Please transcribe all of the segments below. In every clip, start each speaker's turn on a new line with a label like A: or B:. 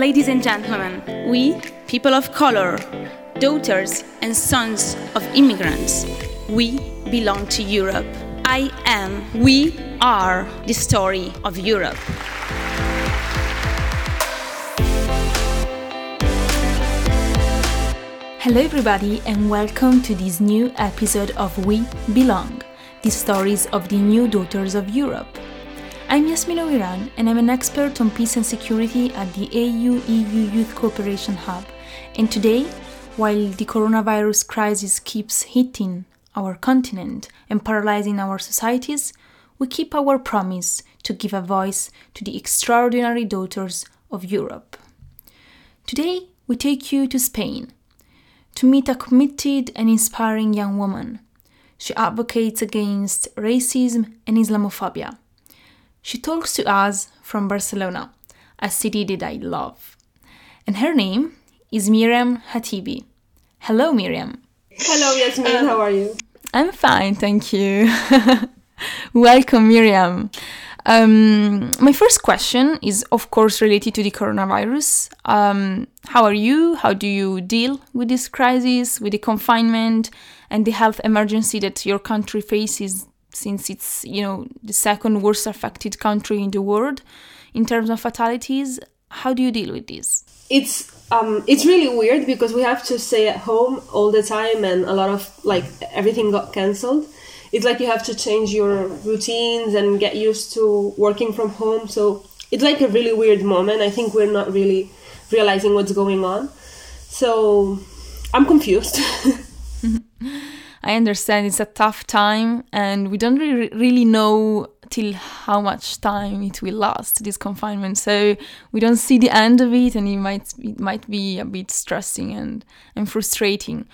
A: Ladies and gentlemen, we, people of color, daughters and sons of immigrants, we belong to Europe. I am, we are the story of Europe.
B: Hello, everybody, and welcome to this new episode of We Belong, the stories of the new daughters of Europe. I'm Yasmina Ouirhrane, and I'm an expert on peace and security at the AU EU Youth Cooperation Hub. And today, while the coronavirus crisis keeps hitting our continent and paralyzing our societies, we keep our promise to give a voice to the extraordinary daughters of Europe. Today, we take you to Spain to meet a committed and inspiring young woman. She advocates against racism and Islamophobia. She talks to us from Barcelona, a city that I love. And her name is Miriam Hatibi. Hello, Miriam.
C: Hello, Yasmin. Um, How are you?
B: I'm fine, thank you. Welcome, Miriam. Um, my first question is, of course, related to the coronavirus. Um, how are you? How do you deal with this crisis, with the confinement, and the health emergency that your country faces since it's you know the second worst affected country in the world in terms of fatalities how do you deal with this?
C: It's um, it's really weird because we have to stay at home all the time and a lot of like everything got cancelled. It's like you have to change your routines and get used to working from home. So it's like a really weird moment. I think we're not really realizing what's going on. So i'm confused
B: I understand it's a tough time and we don't re- really know till how much time it will last this confinement. So we don't see the end of it and it might it might be a bit stressing and and frustrating.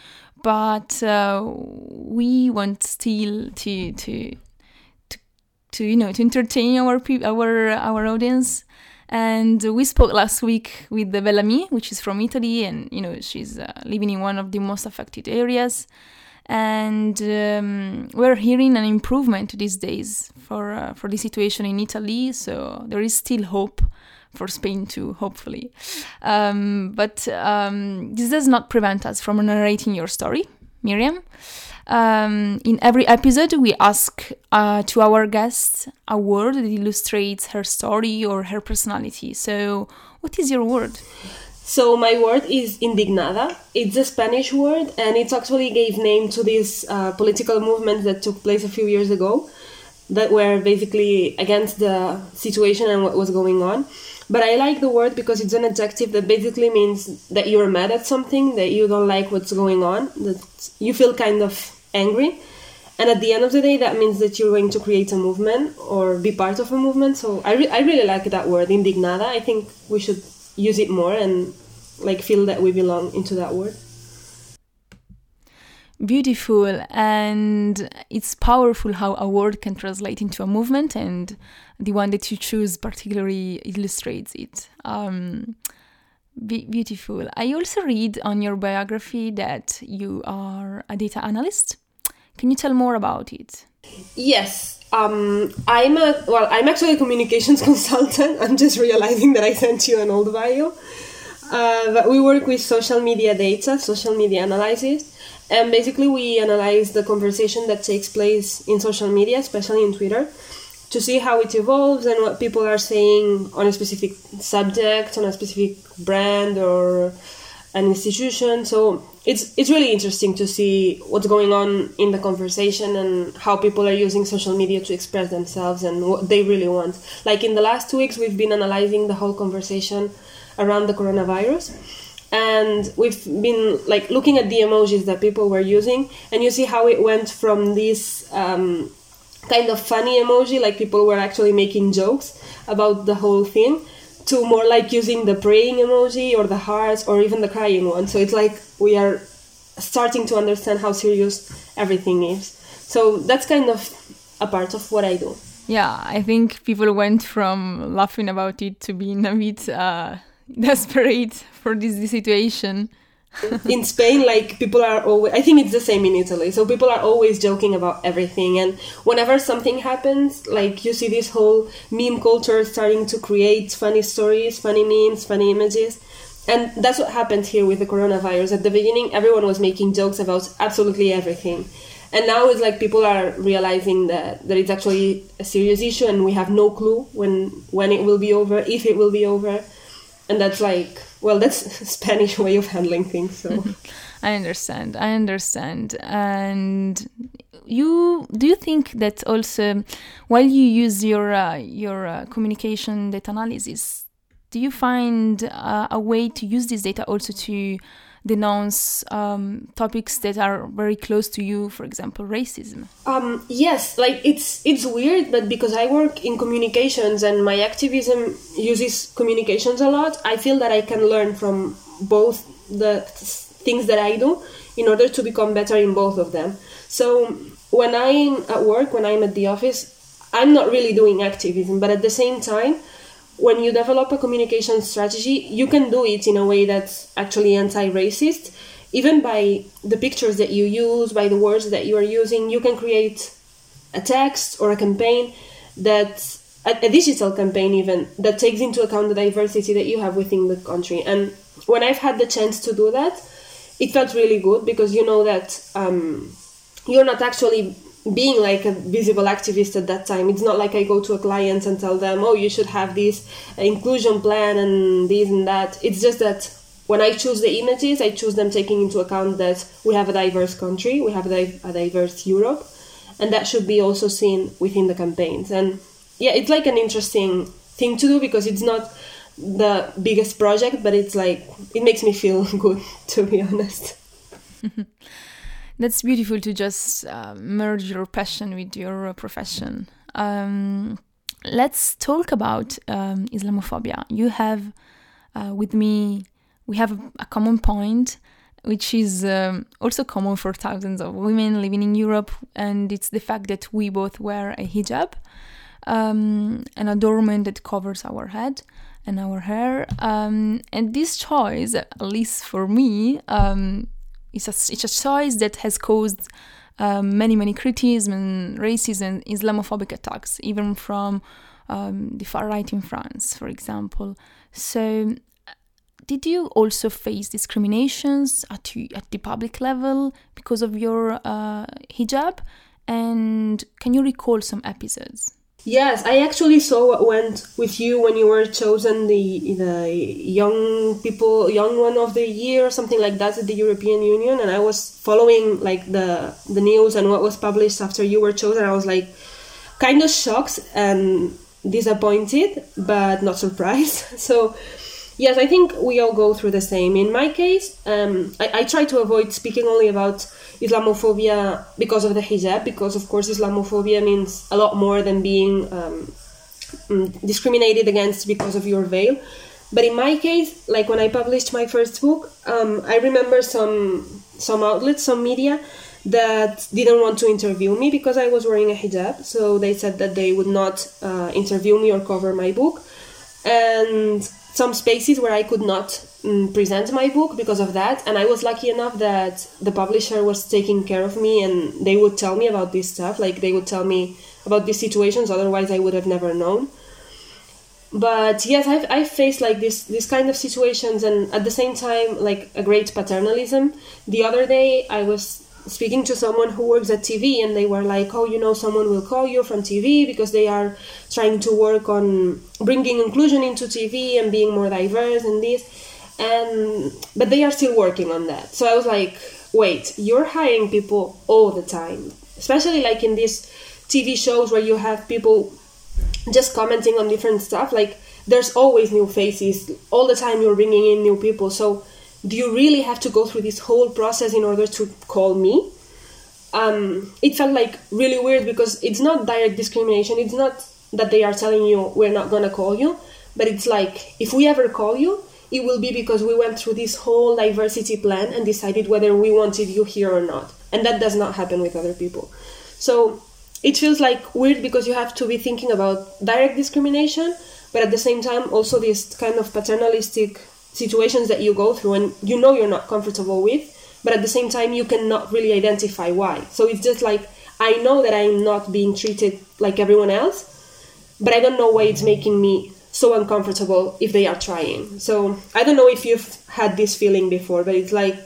B: But uh, we want still to to to, to you know to entertain our our our audience. And we spoke last week with the Bellamy, which is from Italy, and you know she's uh, living in one of the most affected areas and um, we're hearing an improvement these days for uh, for the situation in Italy. So there is still hope for Spain too, hopefully. Um, but um, this does not prevent us from narrating your story, Miriam. Um, in every episode, we ask uh, to our guests a word that illustrates her story or her personality. So, what is your word?
C: So my word is indignada. It's a Spanish word, and it actually gave name to this uh, political movement that took place a few years ago, that were basically against the situation and what was going on. But I like the word because it's an adjective that basically means that you're mad at something, that you don't like what's going on, that you feel kind of angry. And at the end of the day, that means that you're going to create a movement or be part of a movement. So I, re- I really like that word, indignada. I think we should use it more and like feel that we belong into that word
B: beautiful. And it's powerful how a word can translate into a movement and the one that you choose particularly illustrates it. Um, be- beautiful. I also read on your biography that you are a data analyst. Can you tell more about it?
C: Yes um, I'm a well. I'm actually a communications consultant. I'm just realizing that I sent you an old bio. Uh, but we work with social media data, social media analysis, and basically we analyze the conversation that takes place in social media, especially in Twitter, to see how it evolves and what people are saying on a specific subject, on a specific brand or an institution. So it's it's really interesting to see what's going on in the conversation and how people are using social media to express themselves and what they really want. Like in the last two weeks, we've been analyzing the whole conversation around the coronavirus and we've been like looking at the emojis that people were using and you see how it went from this um, kind of funny emoji like people were actually making jokes about the whole thing to more like using the praying emoji or the hearts or even the crying one. So it's like we are starting to understand how serious everything is. So that's kind of a part of what I do.
B: Yeah, I think people went from laughing about it to being a bit uh, desperate for this, this situation.
C: In Spain, like people are always, I think it's the same in Italy. So people are always joking about everything. And whenever something happens, like you see this whole meme culture starting to create funny stories, funny memes, funny images. And that's what happened here with the coronavirus. At the beginning, everyone was making jokes about absolutely everything. And now it's like people are realizing that, that it's actually a serious issue and we have no clue when, when it will be over, if it will be over. And that's like well that's spanish way of handling things so.
B: I understand i understand. And you do you think that also while you use your uh, your uh, communication data analysis do you find uh, a way to use this data also to denounce um, topics that are very close to you, for example, racism?
C: Um, yes, like it's it's weird, but because I work in communications and my activism uses communications a lot, I feel that I can learn from both the things that I do in order to become better in both of them. So when I'm at work, when I'm at the office, I'm not really doing activism, but at the same time, when you develop a communication strategy, you can do it in a way that's actually anti racist. Even by the pictures that you use, by the words that you are using, you can create a text or a campaign that a, digital campaign even that takes into account the diversity that you have within the country. And when I've had the chance to do that, it felt really good because you know that um, you're not actually being like a visible activist at that time. It's not like i go to a client and tell them oh you should have this inclusion plan and this and that. It's just that when i choose the images i choose them taking into account that we have a diverse country we have a, diverse europe and that should be also seen within the campaigns. And yeah it's like an interesting thing to do because it's not the biggest project but it's like it makes me feel good to be honest
B: that's beautiful to just uh, merge your passion with your profession. Um, let's talk about um, Islamophobia. You have uh, with me, we have a, a common point, which is um, also common for thousands of women living in Europe, and it's the fact that we both wear a hijab, um, an adornment that covers our head and our hair. Um, and this choice, at least for me, um, it's a, it's a choice that has caused um, many, many criticism and racism Islamophobic attacks, even from um, the far right in France, for example. So, did you also face discriminations at, at the public level because of your uh, hijab? And can you recall some episodes?
C: Yes, I actually saw what went with you when you were chosen the the young people young one of the year or something like that at the European Union and I was following like the the news and what was published after you were chosen I was like kind of shocked and disappointed but not surprised. So yes, I think we all go through the same. In my case, um, I, I try to avoid speaking only about Islamophobia because of the hijab, because of course Islamophobia means a lot more than being um, mm, discriminated against because of your veil. But in my case, like when I published my first book, um, I remember some some outlets, some media that didn't want to interview me because I was wearing a hijab. So they said that they would not uh, interview me or cover my book. And some spaces where I could not um, present my book because of that. And I was lucky enough that the publisher was taking care of me and they would tell me about this stuff. Like they would tell me about these situations, otherwise, I would have never known. But yes, I've, I've faced like this, this kind of situations and at the same time, like a great paternalism. The other day, I was speaking to someone who works at TV and they were like, oh, you know, someone will call you from TV because they are trying to work on bringing inclusion into TV and being more diverse and this. And but they are still working on that. So I was like, wait, you're hiring people all the time, especially like in these TV shows where you have people just commenting on different stuff. Like there's always new faces all the time. You're bringing in new people, so do you really have to go through this whole process in order to call me? Um, it felt like really weird because it's not direct discrimination. It's not that they are telling you we're not gonna call you, but it's like if we ever call you, it will be because we went through this whole diversity plan and decided whether we wanted you here or not. And that does not happen with other people. So it feels like weird because you have to be thinking about direct discrimination, but at the same time also this kind of paternalistic situations that you go through and you know you're not comfortable with, but at the same time you cannot really identify why. So it's just like I know that I'm not being treated like everyone else, but I don't know why it's making me so uncomfortable if they are trying. So I don't know if you've had this feeling before, but it's like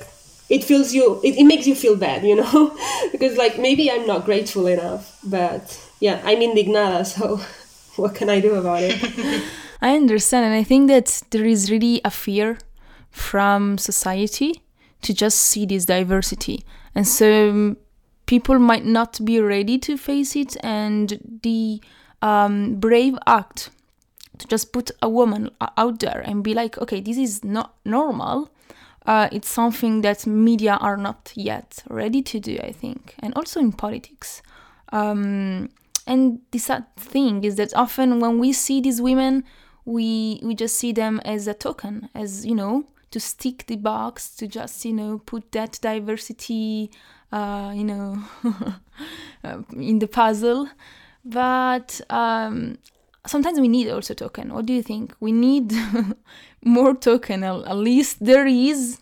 C: it feels you it, it makes you feel bad, you know? because like maybe I'm not grateful enough, but yeah, I'm indignada, so what can I do about it?
B: I understand, and I think that there is really a fear from society to just see this diversity. And so um, people might not be ready to face it, and the um, brave act to just put a woman out there and be like, okay, this is not normal. Uh, it's something that media are not yet ready to do, I think, and also in politics. Um, and the sad thing is that often when we see these women, we we just see them as a token, as you know, to stick the box, to just you know put that diversity, uh, you know, uh, in the puzzle. But um, sometimes we need also token. What do you think? We need more token. At least there is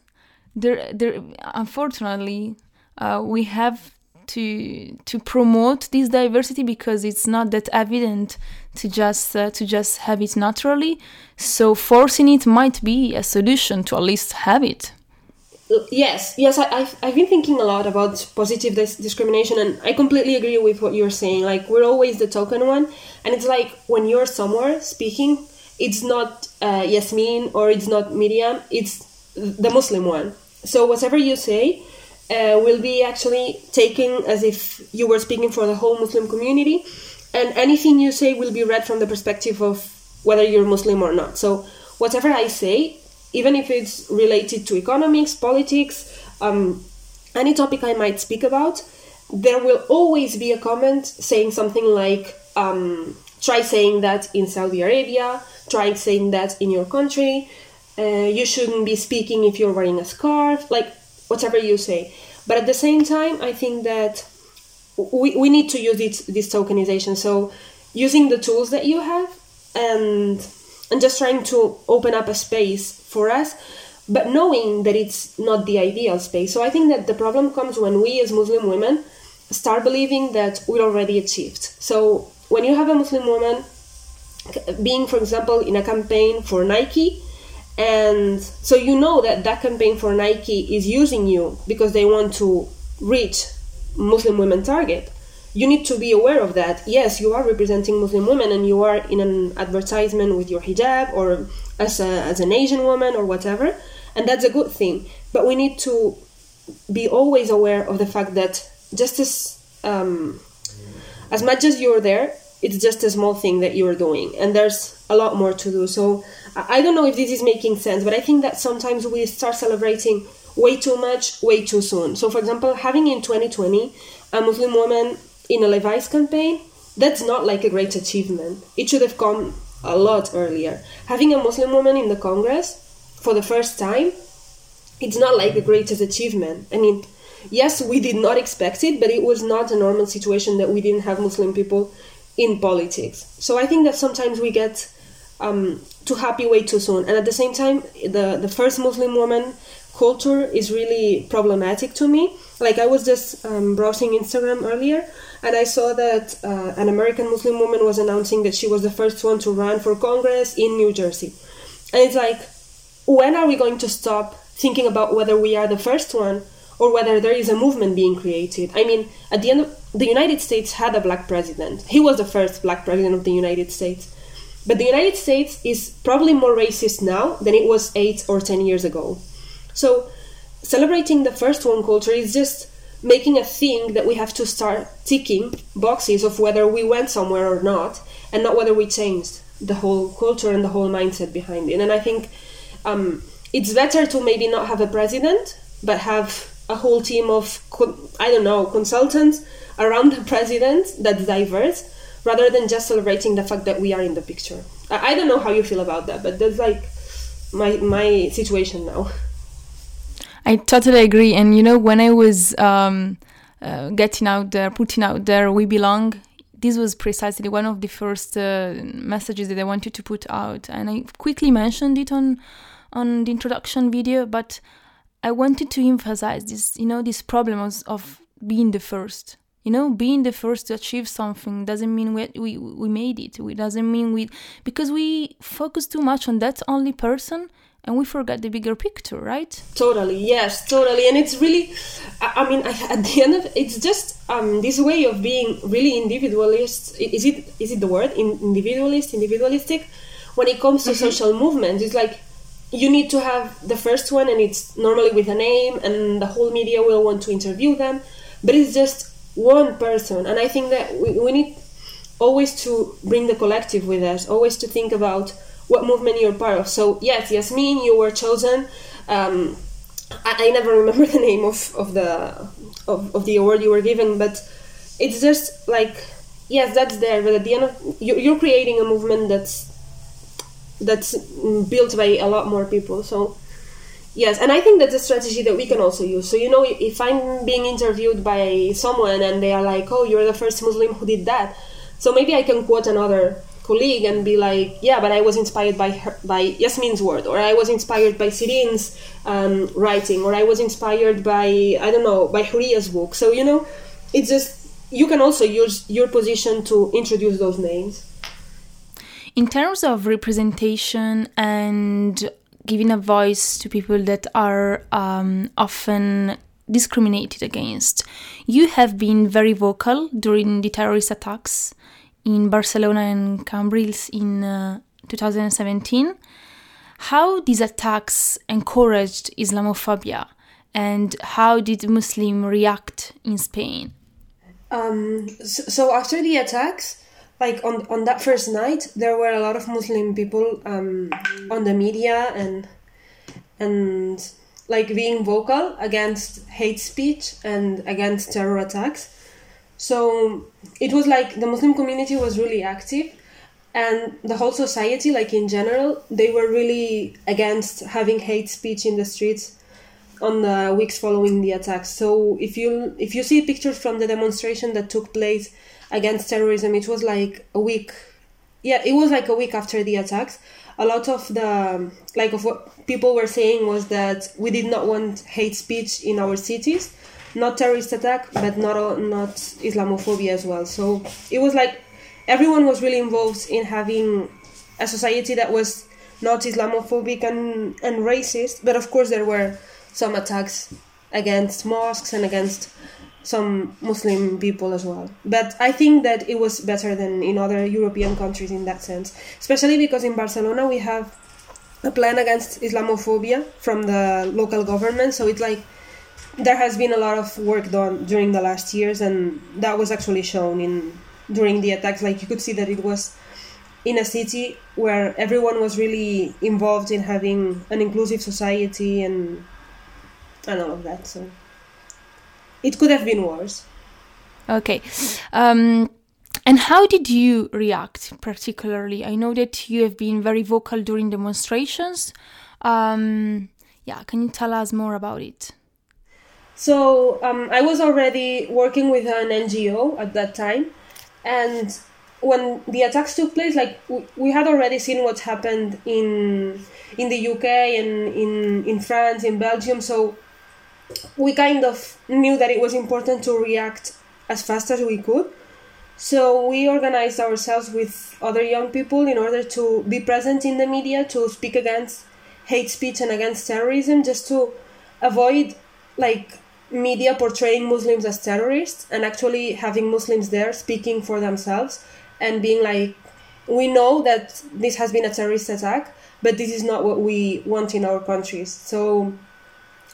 B: there there. Unfortunately, uh, we have to to promote this diversity because it's not that evident to just uh, to just have it naturally. So forcing it might be a solution to at least have it.
C: Yes yes I, have I've been thinking a lot about positive dis- discrimination and i completely agree with what you're saying. Like we're always the token one. And it's like when you're somewhere speaking it's not uh, yasmin or it's not miriam it's the muslim one. So whatever you say uh, will be actually taken as if you were speaking for the whole Muslim community, and anything you say will be read from the perspective of whether you're Muslim or not. So, whatever I say, even if it's related to economics, politics, um, any topic I might speak about, there will always be a comment saying something like, um, try saying that in Saudi Arabia, try saying that in your country, uh, you shouldn't be speaking if you're wearing a scarf, like whatever you say. But at the same time, I think that we, we need to use it, this tokenization. So using the tools that you have and and just trying to open up a space for us, but knowing that it's not the ideal space. So I think that the problem comes when we as Muslim women start believing that we're already achieved. So when you have a Muslim woman being, for example, in a campaign for Nike, and so you know that that campaign for Nike is using you because they want to reach Muslim women target. You need to be aware of that. Yes, you are representing Muslim women and you are in an advertisement with your hijab or as, a, as an Asian woman or whatever, and that's a good thing. But we need to be always aware of the fact that just as um, as much as you're there, it's just a small thing that you're doing, and there's a lot more to do. So I don't know if this is making sense, but I think that sometimes we start celebrating way too much, way too soon. So, for example, having in 2020 a Muslim woman in a Levi's campaign, that's not like a great achievement. It should have come a lot earlier. Having a Muslim woman in the Congress for the first time, it's not like the greatest achievement. I mean, yes, we did not expect it, but it was not a normal situation that we didn't have Muslim people in politics. So I think that sometimes we get um, too happy way too soon, and at the same time, the the first Muslim woman culture is really problematic to me. Like I was just um, browsing Instagram earlier, and I saw that uh, an American Muslim woman was announcing that she was the first one to run for Congress in New Jersey, and it's like, when are we going to stop thinking about whether we are the first one or whether there is a movement being created? I mean, at the end of the United States had a black president. He was the first black president of the United States. But the United States is probably more racist now than it was eight or ten years ago. So celebrating the first one culture is just making a thing that we have to start ticking boxes of whether we went somewhere or not, and not whether we changed the whole culture and the whole mindset behind it. And I think um, it's better to maybe not have a president, but have a whole team of I don't know consultants around the president that's diverse rather than just celebrating the fact that we are in the picture. I, I don't know how you feel about that, but that's like my my situation now.
B: I totally agree, and you know when I was um, uh, getting out there, putting out there, we belong. This was precisely one of the first uh, messages that I wanted to put out, and I quickly mentioned it on on the introduction video, but I wanted to emphasize this, you know, this problem of, of being the first. You know, being the first to achieve something doesn't mean we, we, we made it. It doesn't mean we, because we focus too much on that only person and we forgot the bigger picture, right?
C: Totally, yes, totally. And it's really, I, mean, at the end of it's just um, this way of being really individualist. Is it is it the word individualist, individualistic? When it comes to mm-hmm. social movements, it's like you need to have the first one, and it's normally with a name, and the whole media will want to interview them. But it's just one person, and I think that we, we need always to bring the collective with us, always to think about what movement you're part of. So yes, Yasmin, you were chosen. Um, I, I, never remember the name of, of the of, of the award you were given, but it's just like yes, that's there. But at the end of you're, you're creating a movement that's that's built by a lot more people. So yes, and I think that's a strategy that we can also use. So you know, if I'm being interviewed by someone and they are like, "Oh, you're the first Muslim who did that," so maybe I can quote another colleague and be like, yeah, but I was inspired by her, by Yasmin's word, or I was inspired by Sirin's um, writing, or I was inspired by I don't know by Huriya's book. So you know, it's just you can also use your position to introduce those names.
B: In terms of representation and giving a voice to people that are um, often discriminated against. You have been very vocal during the terrorist attacks in Barcelona and Cambrils in uh, 2017. How these attacks encouraged Islamophobia and how did Muslims react in Spain?
C: Um, so, so, after the attacks, like on, on that first night, there were a lot of Muslim people um, on the media and and like being vocal against hate speech and against terror attacks. So it was like the Muslim community was really active and the whole society, like in general, they were really against having hate speech in the streets on the weeks following the attacks. So if you if you see pictures from the demonstration that took place against terrorism, it was like a week. Yeah, it was like a week after the attacks. A lot of the like of what people were saying was that we did not want hate speech in our cities not terrorist attack, but not not Islamophobia as well. So it was like everyone was really involved in having a society that was not Islamophobic and, and racist, but of course there were some attacks against mosques and against some Muslim people as well. But I think that it was better than in other European countries in that sense, especially because in Barcelona we have a plan against Islamophobia from the local government. So it's like there has been a lot of work done during the last years, and that was actually shown in during the attacks. Like you could see that it was in a city where everyone was really involved in having an inclusive society and and all of that. So it could have been worse.
B: Okay. Um, and how did you react particularly? I know that you have been very vocal during demonstrations. Um, yeah, can you tell us more about it?
C: So um, I was already working with an NGO at that time, and when the attacks took place, like we had already seen what happened in in the UK and in in France, in Belgium. So we kind of knew that it was important to react as fast as we could. So we organized ourselves with other young people in order to be present in the media to speak against hate speech and against terrorism, just to avoid like media portraying Muslims as terrorists and actually having Muslims there speaking for themselves and being like, we know that this has been a terrorist attack, but this is not what we want in our countries. So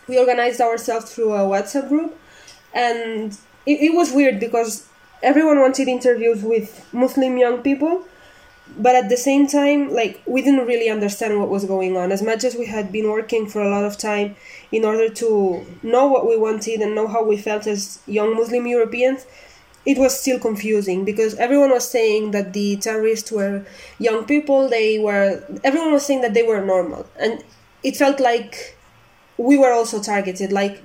C: we organized ourselves through a WhatsApp group, and it, it was weird because everyone wanted interviews with Muslim young people but at the same time like we didn't really understand what was going on. As much as we had been working for a lot of time in order to know what we wanted and know how we felt as young muslim europeans it was still confusing because everyone was saying that the terrorists were young people they were everyone was saying that they were normal. And it felt like we were also targeted like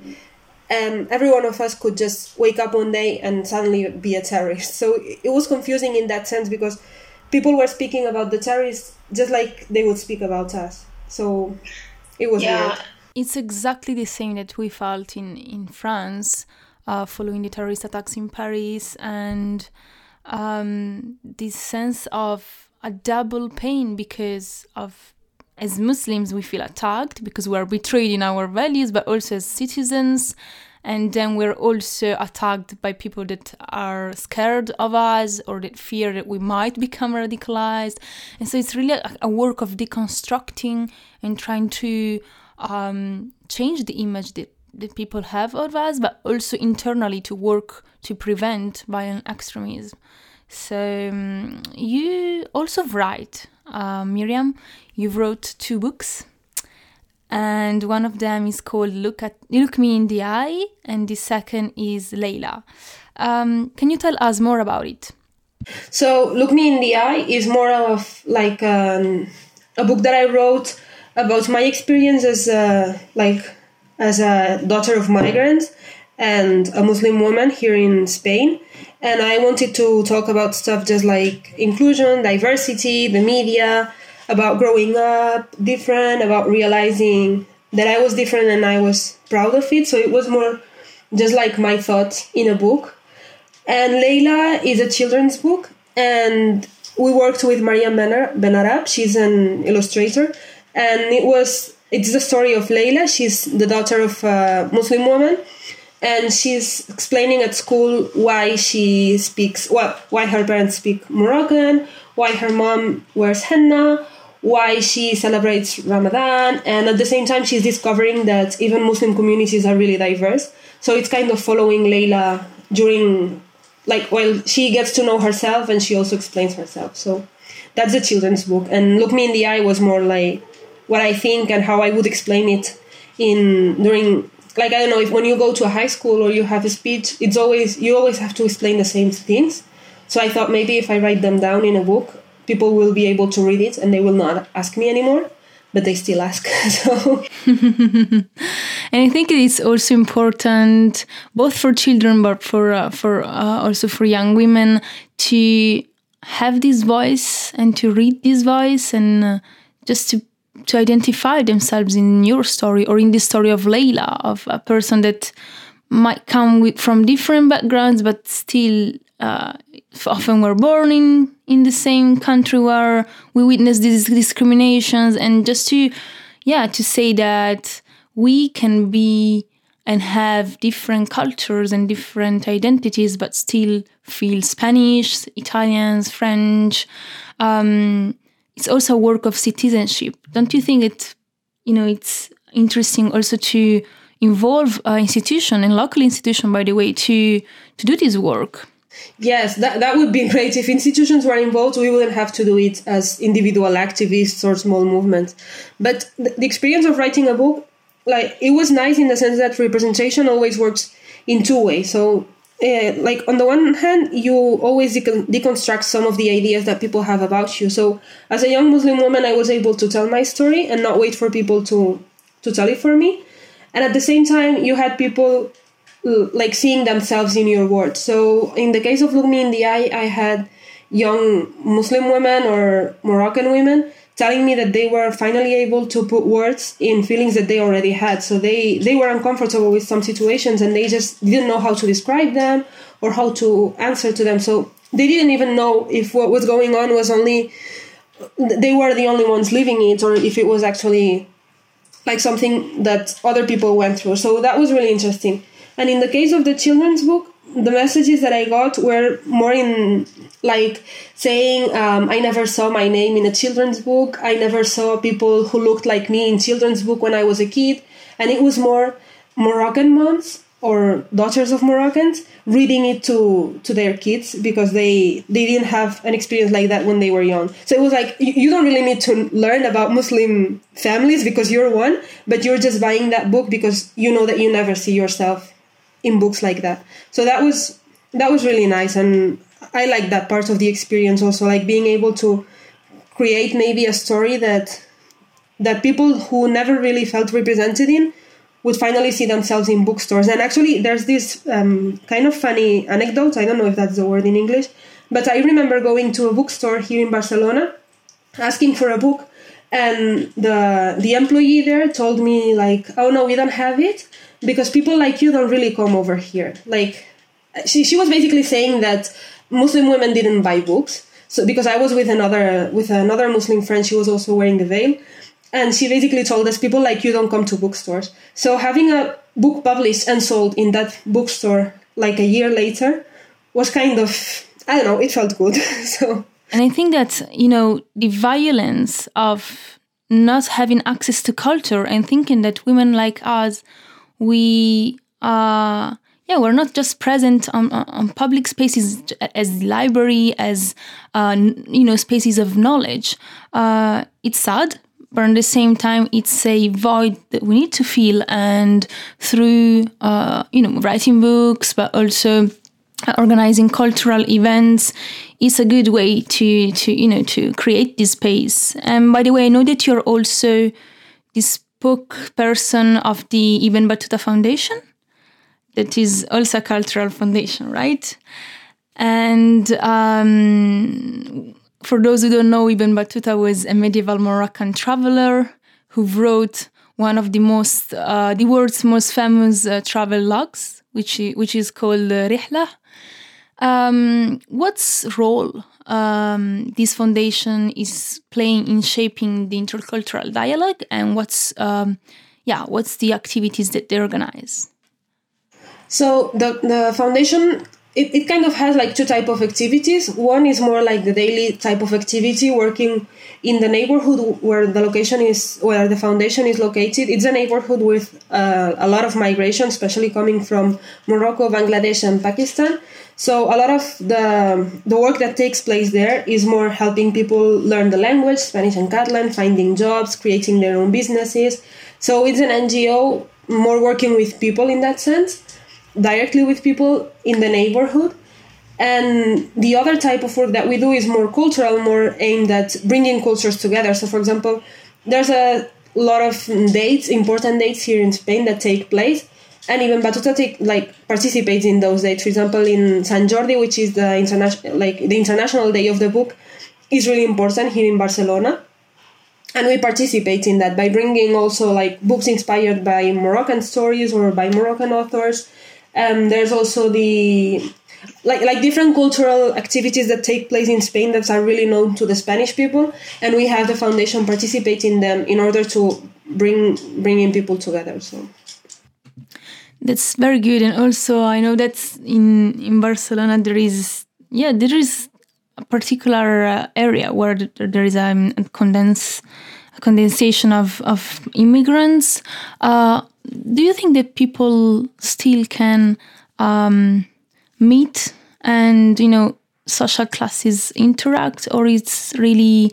C: um, every one of us could just wake up one day and suddenly be a terrorist so it was confusing in that sense because people were speaking about the terrorists just like they would speak about us. So it was
B: yeah.
C: weird.
B: It's exactly the same that we felt in in France uh, following the terrorist attacks in Paris and um, this sense of a double pain because of as Muslims we feel attacked because we are betrayed in our values, but also as citizens. And then we're also attacked by people that are scared of us or that fear that we might become radicalized. And so it's really a, work of deconstructing and trying to um, change the image that, that people have of us, but also internally to work to prevent violent extremism. So um, you also write, uh, Miriam. You've wrote two books, and one of them is called "Look at Look Me in the Eye," and the second is Layla. Um, can you tell us more about it?
C: So, "Look Me in the Eye" is more of like um, a book that I wrote about my experience as a, like as a daughter of migrants and a Muslim woman here in Spain. And I wanted to talk about stuff just like inclusion, diversity, the media, about growing up different, about realizing that I was different and I was proud of it. So it was more just like my thoughts in a book. And Layla is a children's book, and we worked with Maria Benarab. She's an illustrator, and it was it's the story of Layla. She's the daughter of a Muslim woman, and she's explaining at school why she speaks, well, why her parents speak Moroccan, why her mom wears henna, why she celebrates Ramadan, and at the same time, she's discovering that even Muslim communities are really diverse. So it's kind of following Layla during, like, while she gets to know herself and she also explains herself. So that's a children's book. And Look Me in the Eye was more like what I think and how I would explain it in during like I don't know if when you go to a high school or you have a speech, it's always you always have to explain the same things. So I thought maybe if I write them down in a book, people will be able to read it and they will not ask me anymore, but they still ask. so
B: and I think it's also important both for children but for uh, for uh, also for young women to have this voice and to read this voice and uh, just to to identify themselves in your story or in the story of Layla, of a person that might come with, from different backgrounds, but still uh, often were born in, in the same country where we witness these discriminations, and just to, yeah, to say that we can be and have different cultures and different identities, but still feel Spanish, Italians, French. Um, it's also a work of citizenship. Don't you think it, you know, it's interesting also to involve uh, institution and local institution, by the way, to to do this work?
C: Yes, that, that would be great. If institutions were involved, we wouldn't have to do it as individual activists or small movements. But the, the experience of writing a book, like, it was nice in the sense that representation always works in two ways. So uh, like on the one hand you always decon- deconstruct some of the ideas that people have about you. So as a young muslim woman i was able to tell my story and not wait for people to to tell it for me. And at the same time you had people like seeing themselves in your words. So in the case of look me in the eye i had young muslim women or moroccan women telling me that they were finally able to put words in feelings that they already had. So they, they were uncomfortable with some situations and they just didn't know how to describe them or how to answer to them. So they didn't even know if what was going on was only they were the only ones living it or if it was actually like something that other people went through. So that was really interesting. And in the case of the children's book, the messages that I got were more in like saying um, I never saw my name in a children's book. I never saw people who looked like me in children's book when I was a kid, and it was more Moroccan moms or daughters of Moroccans reading it to to their kids because they they didn't have an experience like that when they were young. So it was like you, you don't really need to learn about Muslim families because you're one, but you're just buying that book because you know that you never see yourself in books like that. So that was that was really nice and I like that part of the experience also, like being able to create maybe a story that that people who never really felt represented in would finally see themselves in bookstores. And actually, there's this um, kind of funny anecdote. I don't know if that's the word in English, but I remember going to a bookstore here in Barcelona, asking for a book and the the employee there told me like oh no we don't have it because people like you don't really come over here. Like she, she was basically saying that muslim women didn't buy books. So because i was with another with another muslim friend she was also wearing the veil. And she basically told us people like you don't come to bookstores. So having a book published and sold in that bookstore like a year later was kind of i don't know it felt good. So
B: and I think that, you know, the violence of not having access to culture and thinking that women like us, we are, yeah, we're not just present on, on public spaces as library, as, uh, you know, spaces of knowledge. Uh, it's sad, but at the same time, it's a void that we need to fill. And through, uh, you know, writing books, but also organizing cultural events is a good way to to you know to create this space and by the way i know that you're also the spokesperson of the ibn battuta foundation. That is also a cultural foundation right? And um, for those who don't know ibn battuta was a medieval moroccan traveler who wrote one of the most uh, the world's most famous uh, travel logs which which is called uh, Rihla. Um, what's role um, this foundation is playing in shaping the intercultural dialogue, and what's um, yeah, what's the activities that they organize?
C: So the the foundation it, it kind of has like two type of activities. One is more like the daily type of activity, working in the neighborhood where the location is where the foundation is located. It's a neighborhood with uh, a lot of migration, especially coming from Morocco, Bangladesh, and Pakistan. So a lot of the the work that takes place there is more helping people learn the language, Spanish and Catalan, finding jobs, creating their own businesses. So it's an NGO more working with people in that sense, directly with people in the neighborhood. And the other type of work that we do is more cultural, more aimed at bringing cultures together. So, for example, there's a lot of dates, important dates here in Spain that take place and Ibn Battuta take, like participates in those dates. For example, in Sant Jordi, which is the international like the international day of the book, is really important here in Barcelona, and we participate in that by bringing also like books inspired by Moroccan stories or by Moroccan authors. Um, there's also the like like different cultural activities that take place in Spain that are really known to the Spanish people, and we have the foundation participate in them in order to bring bringing people together. So
B: that's very good, and also I know that in in Barcelona there is yeah there is a particular uh, area where there is a condense a condensation of of immigrants. Uh, do you think that people still can um, meet and you know social classes interact, or it's really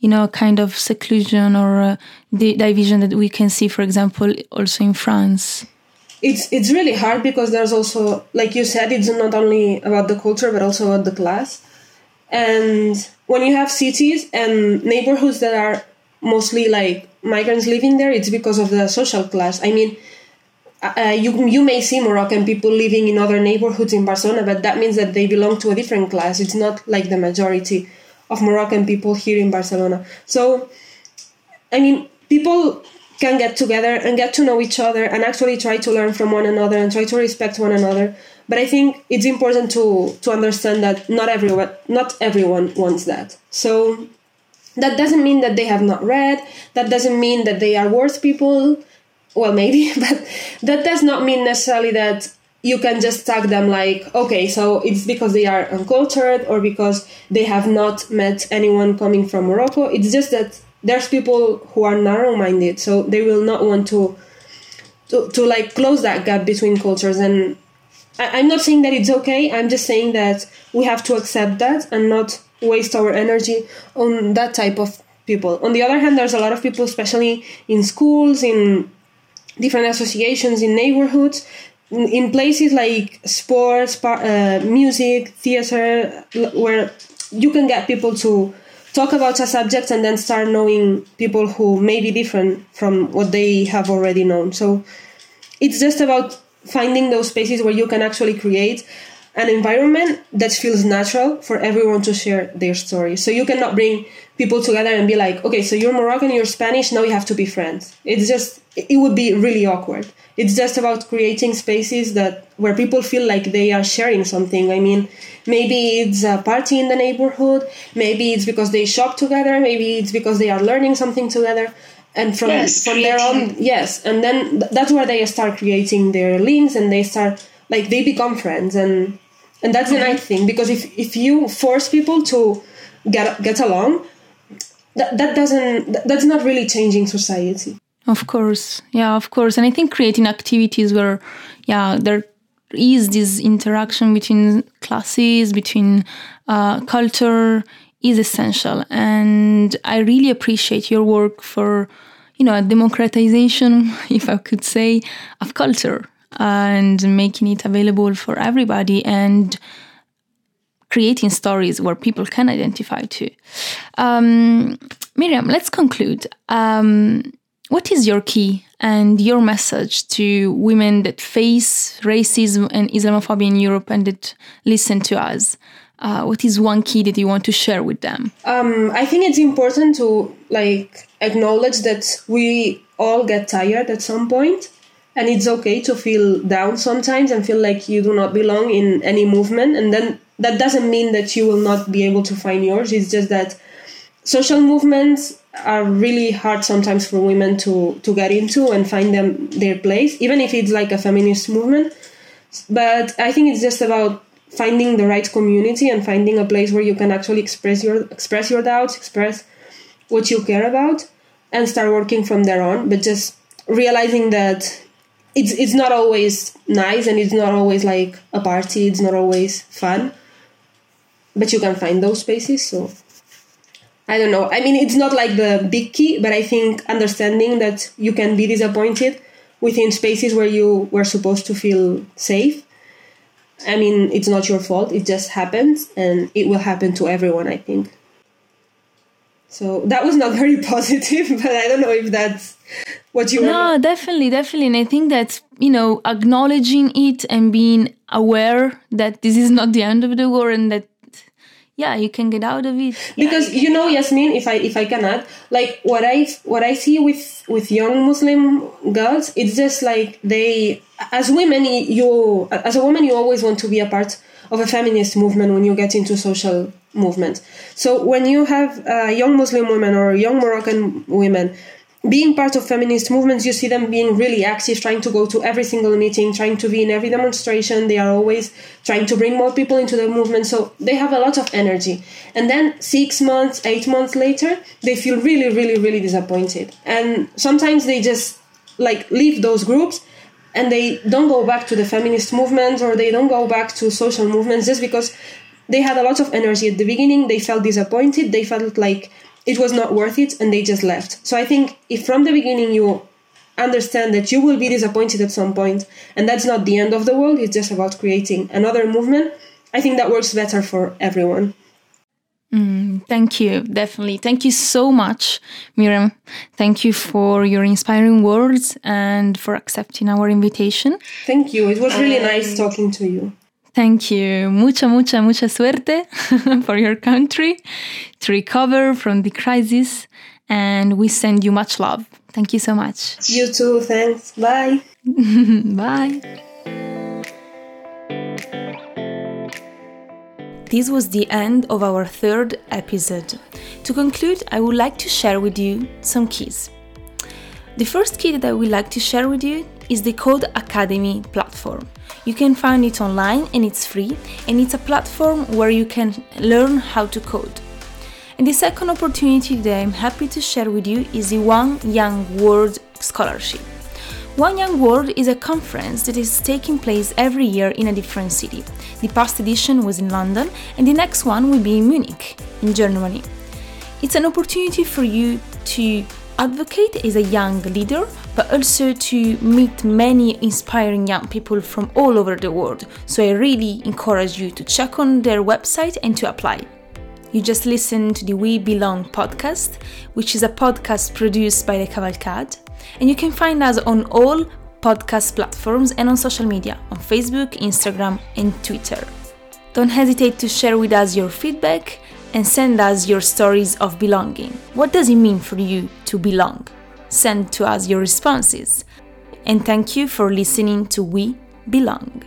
B: you know, kind of seclusion or uh, division that we can see, for example, also in France?
C: it's it's really hard because there's also like you said it's not only about the culture but also about the class and when you have cities and neighborhoods that are mostly like migrants living there it's because of the social class i mean uh, uh you you may see Moroccan people living in other neighborhoods in Barcelona, but that means that they belong to a different class. It's not like the majority of Moroccan people here in Barcelona. So, I mean, people can get together and get to know each other and actually try to learn from one another and try to respect one another. But I think it's important to to understand that not everyone not everyone wants that. So that doesn't mean that they have not read. That doesn't mean that they are worse people. Well, maybe, but that does not mean necessarily that you can just tag them like, okay, so it's because they are uncultured or because they have not met anyone coming from Morocco. It's just that there's people who are narrow-minded so they will not want to to, to like close that gap between cultures and i'm not saying that it's okay i'm just saying that we have to accept that and not waste our energy on that type of people on the other hand there's a lot of people especially in schools in different associations in neighborhoods in places like sports uh, music theater where you can get people to talk about a subject and then start knowing people who may be different from what they have already known. So it's just about finding those spaces where you can actually create. An environment that feels natural for everyone to share their story. So you cannot bring people together and be like, okay, so you're Moroccan, you're Spanish, now you have to be friends. It's just, it would be really awkward. It's just about creating spaces that where people feel like they are sharing something. I mean, maybe it's a party in the neighborhood, maybe it's because they shop together, maybe it's because they are learning something together. And from
D: Yes,
C: from their own yes, and then th- that's where they start creating their links and they start like they become friends and and that's the nice thing because if if you force people to get get along that, that doesn't that's not really changing society
B: Of course, yeah, of course. And I think creating activities where, yeah, there is this interaction between classes, between uh, culture is essential. And I really appreciate your work for, you know, a democratization, if I could say, of culture and making it available for everybody and creating stories where people can identify to. Um, Miriam, let's conclude. Um, what is your key and your message to women that face racism and Islamophobia in Europe and that listen to us? Uh, what is one key that you want to share with them?
C: um, i think it's important to like acknowledge that we all get tired at some point and it's okay to feel down sometimes and feel like you do not belong in any movement. And then that doesn't mean that you will not be able to find yours. It's just that social movements are really hard sometimes for women to to get into and find them their place even if it's like a feminist movement. But i think it's just about finding the right community and finding a place where you can actually express your express your doubts express what you care about and start working from there on. But just realizing that it's it's not always nice and it's not always like a party it's not always fun but you can find those spaces so I don't know. I mean, it's not like the big key, but I think understanding that you can be disappointed within spaces where you were supposed to feel safe. I mean, it's not your fault. It just happens, and it will happen to everyone. I think. So that was not very positive, but I don't know if that's what you.
B: No, definitely, definitely. And I think that, you know, acknowledging it and being aware that this is not the end of the war and that, yeah, you can get out of it.
C: because you know yasmin if i if i can add like what i what i see with with young muslim girls it's just like they as women you as a woman you always want to be a part of a feminist movement when you get into social movement so when you have uh, young muslim women or young moroccan women being part of feminist movements, you see them being really active, trying to go to every single meeting, trying to be in every demonstration. They are always trying to bring more people into the movement. So they have a lot of energy. And then six months, eight months later, they feel really, really, really disappointed. And sometimes they just like leave those groups and they don't go back to the feminist movement or they don't go back to social movements just because they had a lot of energy at the beginning. They felt disappointed. They felt like it was not worth it and they just left. So I think if from the beginning you understand that you will be disappointed at some point and that's not the end of the world, it's just about creating another movement, I think that works better for everyone.
B: Mm, thank you, definitely. Thank you so much, Miriam. Thank you for your inspiring words and for accepting our invitation.
C: Thank you. It was really nice um, talking to you.
B: Thank you. Mucha, mucha, mucha suerte for your country to recover from the crisis. And we send you much love. Thank you so much.
C: You too. Thanks. Bye.
B: Bye. This was the end of our third episode. To conclude, I would like to share with you some keys. The first key that I would like to share with you is the Code Academy platform. You can find it online and it's free, and it's a platform where you can learn how to code. And the second opportunity that I'm happy to share with you is the One Young World Scholarship. One Young World is a conference that is taking place every year in a different city. The past edition was in London, and the next one will be in Munich, in Germany. It's an opportunity for you to advocate as a young leader, but also to meet many inspiring young people from all over the world. So I really encourage you to check on their website and to apply. You just listened to the We Belong podcast, which is a podcast produced by the Cavalcade, and you can find us on all podcast platforms and on social media on Facebook, Instagram, and Twitter. Don't hesitate to share with us your feedback and send us your stories of belonging. What does it mean for you to belong? Send to us your responses. And thank you for listening to We Belong.